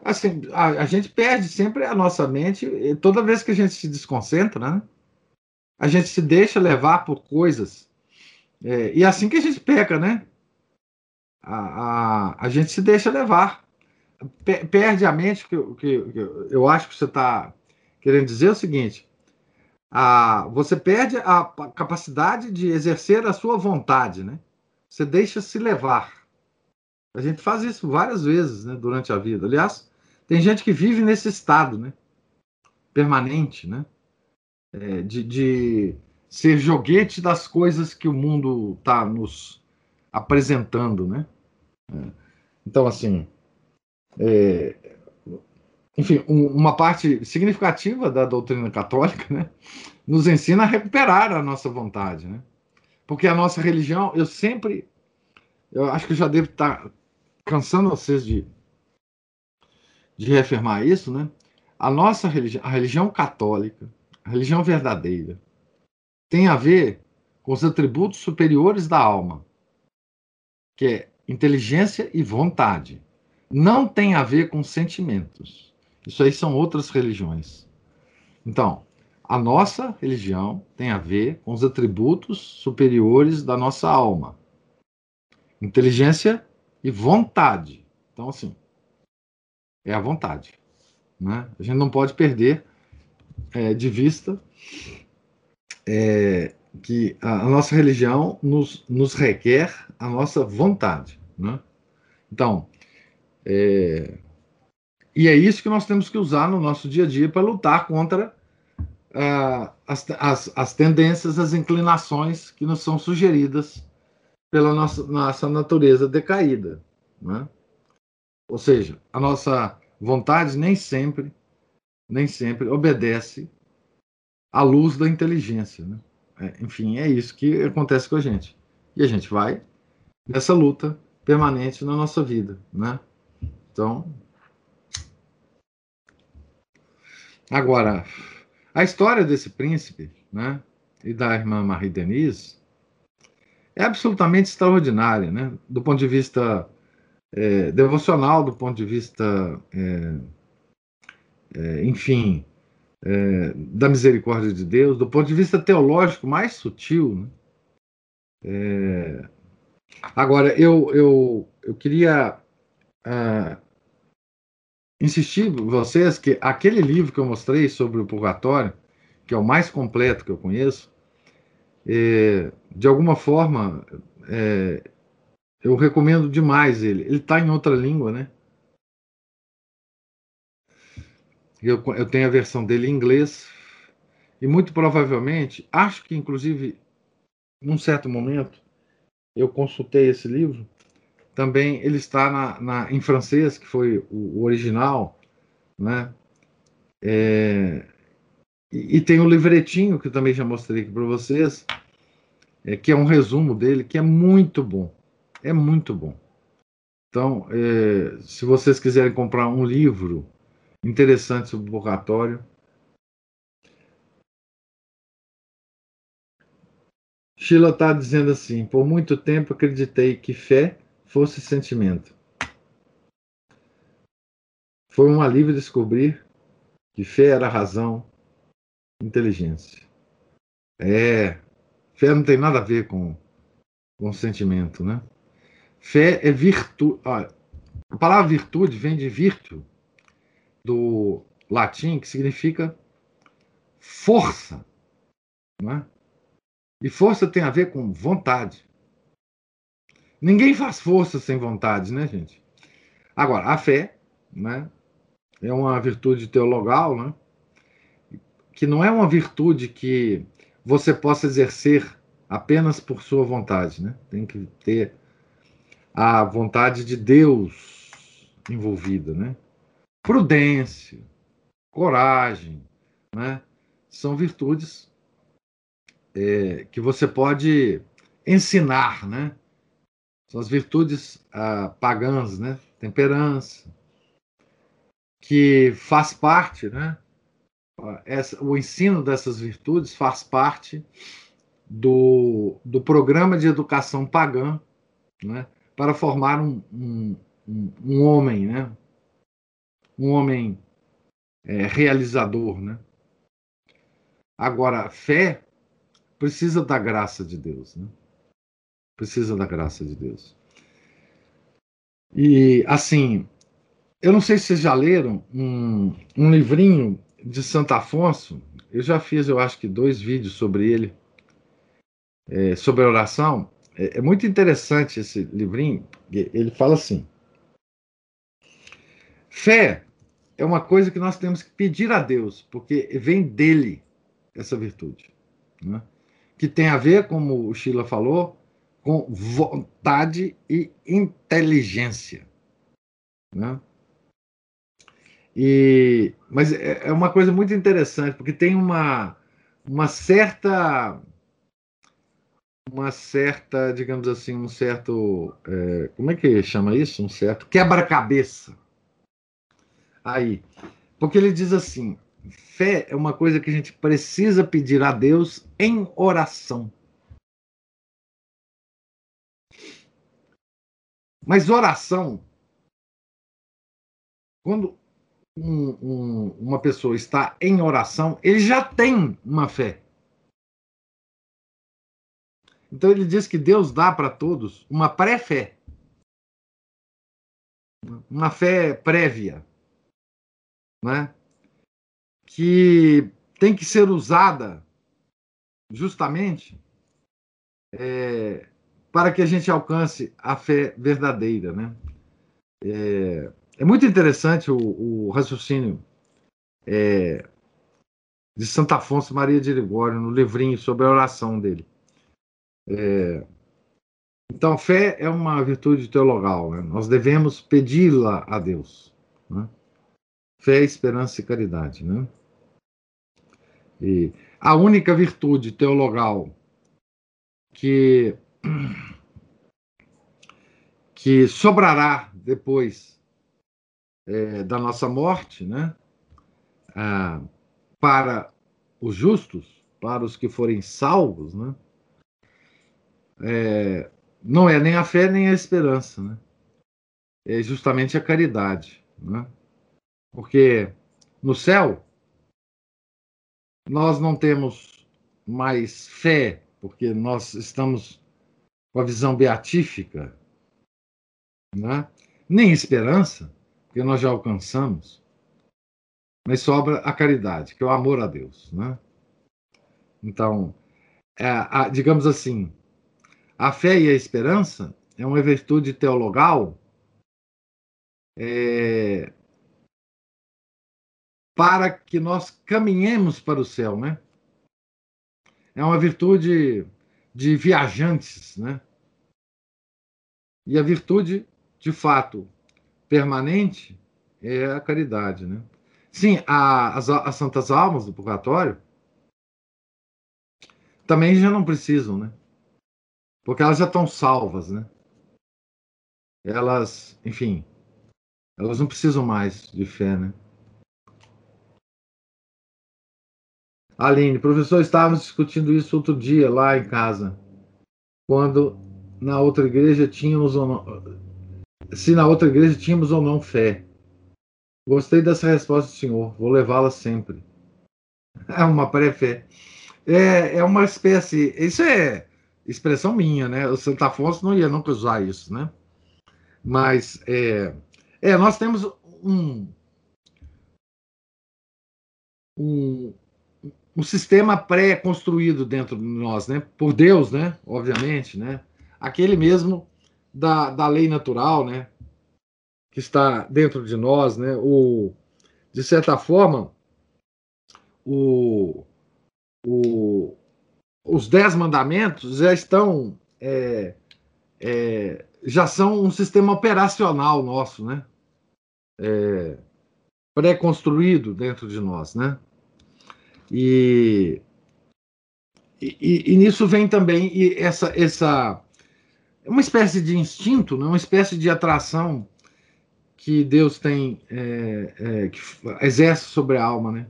Assim, a, a, gente perde sempre a nossa mente, toda vez que a gente se desconcentra, né? A gente se deixa levar por coisas É, e é assim que a gente peca, né? A, a, a gente se deixa levar. Perde a mente, que, que, que eu acho que você está querendo dizer o seguinte: a, você perde a capacidade de exercer a sua vontade, né? Você deixa se levar. A gente faz isso várias vezes né, durante a vida. Aliás, tem gente que vive nesse estado, né? Permanente, né? É, de, de ser joguete das coisas que o mundo está nos apresentando, né? É. Então, assim, é, enfim, um, uma parte significativa da doutrina católica, né, nos ensina a recuperar a nossa vontade, né? Porque a nossa religião, eu sempre, eu acho que eu já devo estar cansando vocês de, de reafirmar isso, né? A nossa religião, a religião católica, a religião verdadeira, tem a ver com os atributos superiores da alma, que é inteligência e vontade. Não tem a ver com sentimentos. Isso aí são outras religiões. Então, a nossa religião tem a ver com os atributos superiores da nossa alma: inteligência e vontade. Então, assim, é a vontade. Né? A gente não pode perder é, de vista é, que a, nossa religião nos, nos requer a nossa vontade. Né? Então, é, e é isso que nós temos que usar no nosso dia a dia para lutar contra uh, as, as, as, tendências, as inclinações que nos são sugeridas pela nossa, nossa natureza decaída. Né? Ou seja, a nossa vontade nem sempre, nem sempre obedece à luz da inteligência. Né? É, enfim, é isso que acontece com a gente. E a gente vai nessa luta permanente na nossa vida. Né? Então. Agora, a história desse príncipe né, e da irmã Marie Denise é absolutamente extraordinária, né? do ponto de vista é, devocional, do ponto de vista, é, é, enfim, é, da misericórdia de Deus, do ponto de vista teológico mais sutil. Né? É, agora, eu, eu, eu queria uh, insistir vocês que aquele livro que eu mostrei sobre o purgatório, que é o mais completo que eu conheço, é, de alguma forma, é, eu recomendo demais ele. Ele está em outra língua, né? Eu, eu tenho a versão dele em inglês. E muito provavelmente, acho que inclusive, num certo momento, eu consultei esse livro. Também ele está na, na em francês, que foi o, original, né? É, e, e, tem o livretinho que eu também já mostrei aqui para vocês, é, que é um resumo dele, que é muito bom. É muito bom. Então, é, se vocês quiserem comprar um livro interessante sobre o purgatório, Sheila está dizendo assim: por muito tempo acreditei que fé fosse sentimento. Foi um alívio descobrir que fé era razão, inteligência. É, Fé não tem nada a ver com, com sentimento, né? Fé é virtude. A palavra virtude vem de virtu, do latim, que significa força. Né? E força tem a ver com vontade. Ninguém faz força sem vontade, né, gente? Agora, a fé né, é uma virtude teologal, né? que não é uma virtude que você possa exercer apenas por sua vontade, né? Tem que ter a vontade de Deus envolvida, né? Prudência, coragem, né? São virtudes é, que você pode ensinar, né? São as virtudes ah, pagãs, né? Temperança, que faz parte, né? essa, o ensino dessas virtudes faz parte do, do programa de educação pagã né, para formar um, um, um, homem, né, um homem é, realizador. Né? Agora, a fé precisa da graça de Deus. Né? Precisa da graça de Deus. E, assim, eu não sei se vocês já leram um, um livrinho de Santo Afonso. Eu já fiz, eu acho que, dois vídeos sobre ele, é, sobre a oração. É, é muito interessante esse livrinho. Ele fala assim: fé é uma coisa que nós temos que pedir a Deus, porque vem dele essa virtude. Né? Que tem a ver, como o Sheila falou, com vontade e inteligência. Né? E, mas é, é uma coisa muito interessante, porque tem uma, uma certa. Uma certa, digamos assim, um certo. É, como é que chama isso? Um certo quebra-cabeça aí. Porque ele diz assim: fé é uma coisa que a gente precisa pedir a Deus em oração. Mas oração, quando um, um, uma pessoa está em oração, ele já tem uma fé. Então ele diz que Deus dá para todos uma pré-fé. Uma fé prévia né, que tem que ser usada justamente é, para que a gente alcance a fé verdadeira. Né? É, é muito interessante o, o raciocínio é, de Santo Afonso Maria de Ligório, no livrinho sobre a oração dele. É, então, fé é uma virtude teologal, né? nós devemos pedi-la a Deus. Né? Fé, esperança e caridade, né? E a única virtude teologal que que sobrará depois é, da nossa morte, né? Ah, para os justos, para os que forem salvos, né? É, não é nem a fé nem a esperança, né? É justamente a caridade, né? Porque no céu nós não temos mais fé, porque nós estamos com a visão beatífica, né? nem esperança, porque nós já alcançamos, mas sobra a caridade, que é o amor a Deus. Né? Então, é, a, digamos assim, a fé e a esperança é uma virtude teologal é, para que nós caminhemos para o céu, né? É uma virtude de viajantes, né? E a virtude, de fato, permanente é a caridade, né? Sim, a, as, as santas almas do purgatório também já não precisam, né? Porque elas já estão salvas, né? Elas, enfim, elas não precisam mais de fé, né? Aline, professor, estávamos discutindo isso outro dia lá em casa. Quando na outra igreja tínhamos ou não. Se na outra igreja tínhamos ou não fé. Gostei dessa resposta do senhor. Vou levá-la sempre. É uma pré-fé. É, é uma espécie. Isso é expressão minha, né? O Santo Afonso não ia nunca usar isso, né? Mas é, é nós temos um, um, um sistema pré-construído dentro de nós, né? Por Deus, né? Obviamente, né? Aquele mesmo da, da lei natural, né? Que está dentro de nós, né? O, de certa forma, o, o, os dez mandamentos já estão é, é, já são um sistema operacional nosso, né? É, pré-construído dentro de nós, né? E, e, e, nisso vem também essa, essa uma espécie de instinto, né? uma espécie de atração que Deus tem, é, é, que exerce sobre a alma, né?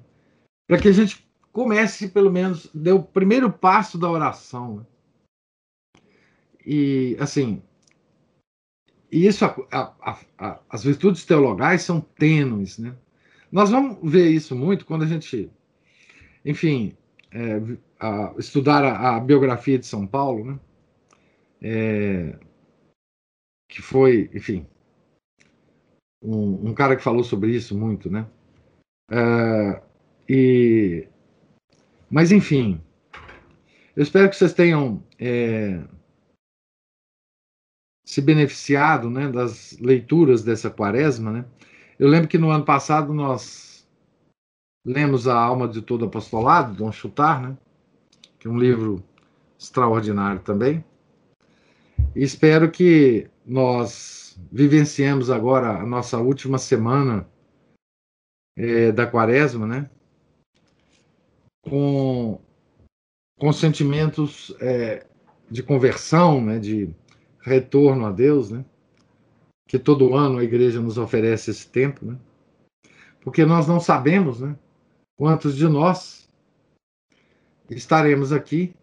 para que a gente comece, pelo menos, dê o primeiro passo da oração. Né? E, assim, e isso, a, a, a, as virtudes teologais são tênues, né? Nós vamos ver isso muito quando a gente enfim, é, estudar a, biografia de São Paulo, né? É, que foi, enfim, um, um, cara que falou sobre isso muito, né? É, e, mas, enfim, eu espero que vocês tenham é, se beneficiado né, das leituras dessa quaresma, né? Eu lembro que no ano passado nós lemos A Alma de Todo Apostolado, Dom Chutar, né? Que é um livro extraordinário também. Espero que nós vivenciemos agora a nossa última semana é, da quaresma, né? Com, com sentimentos é, de conversão, né? De retorno a Deus, né? Que todo ano a igreja nos oferece esse tempo, né? Porque nós não sabemos, né? Quantos de nós estaremos aqui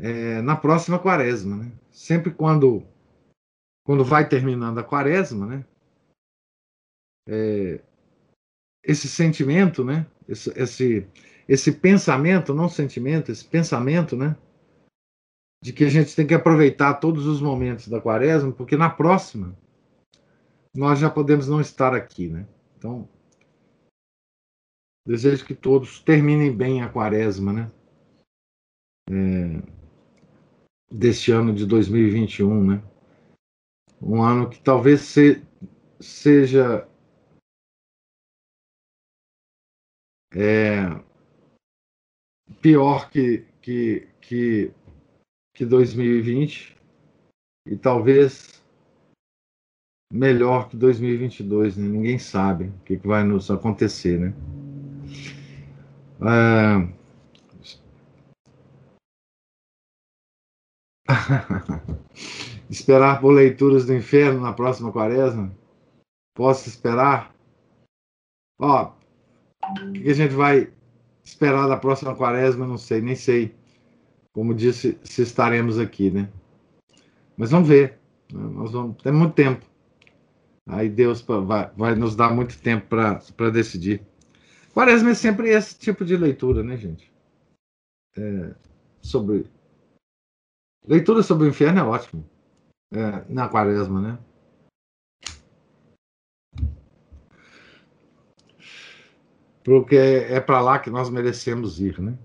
é, na próxima quaresma, né? Sempre quando quando vai terminando a quaresma, né? É, esse sentimento, né? Esse, esse, esse pensamento, não sentimento, esse pensamento, né? De que a gente tem que aproveitar todos os momentos da quaresma, porque na próxima nós já podemos não estar aqui, né? Então, desejo que todos terminem bem a quaresma, né? É, deste ano de 2021, né? Um ano que talvez se, seja é, pior que, que, que, que 2020 e talvez melhor que 2022, né? Ninguém sabe o que, que vai nos acontecer, né? É, esperar por leituras do inferno na próxima quaresma? Posso esperar? Ó, o que a gente vai esperar da próxima quaresma? Não sei, nem sei. Como disse, se estaremos aqui, né? Mas vamos ver. Né? Nós vamos ter muito tempo. Aí Deus vai, vai nos dar muito tempo para decidir. Quaresma é sempre esse tipo de leitura, né, gente? É, sobre Leitura sobre o inferno é ótimo. É, na quaresma, né? Porque é para lá que nós merecemos ir, né?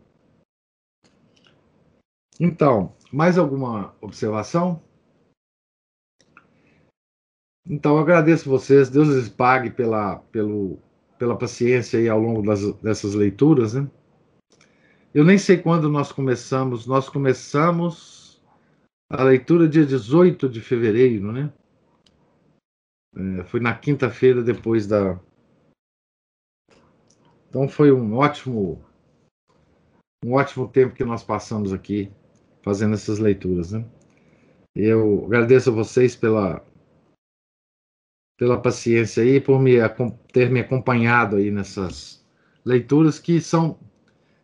Então, mais alguma observação? Então, eu agradeço vocês. Deus lhes pague pela, pelo, pela paciência aí ao longo das, dessas leituras, né? Eu nem sei quando nós começamos. Nós começamos a leitura dia 18 de fevereiro, né? É, foi na quinta-feira depois da. Então foi um ótimo, um ótimo tempo que nós passamos aqui fazendo essas leituras, né? Eu agradeço a vocês pela pela paciência aí, por me, ter me acompanhado aí nessas leituras que são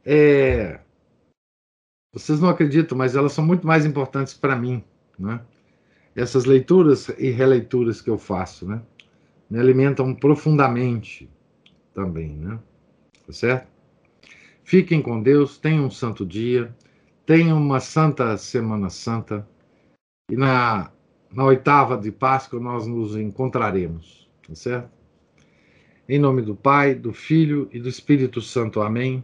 é, vocês não acreditam, mas elas são muito mais importantes para mim, né? Essas leituras e releituras que eu faço, né? Me alimentam profundamente também, né? Tá certo? Fiquem com Deus, tenham um santo dia, tenham uma santa Semana Santa e na, na oitava de Páscoa nós nos encontraremos, tá certo? Em nome do Pai, do Filho e do Espírito Santo. Amém.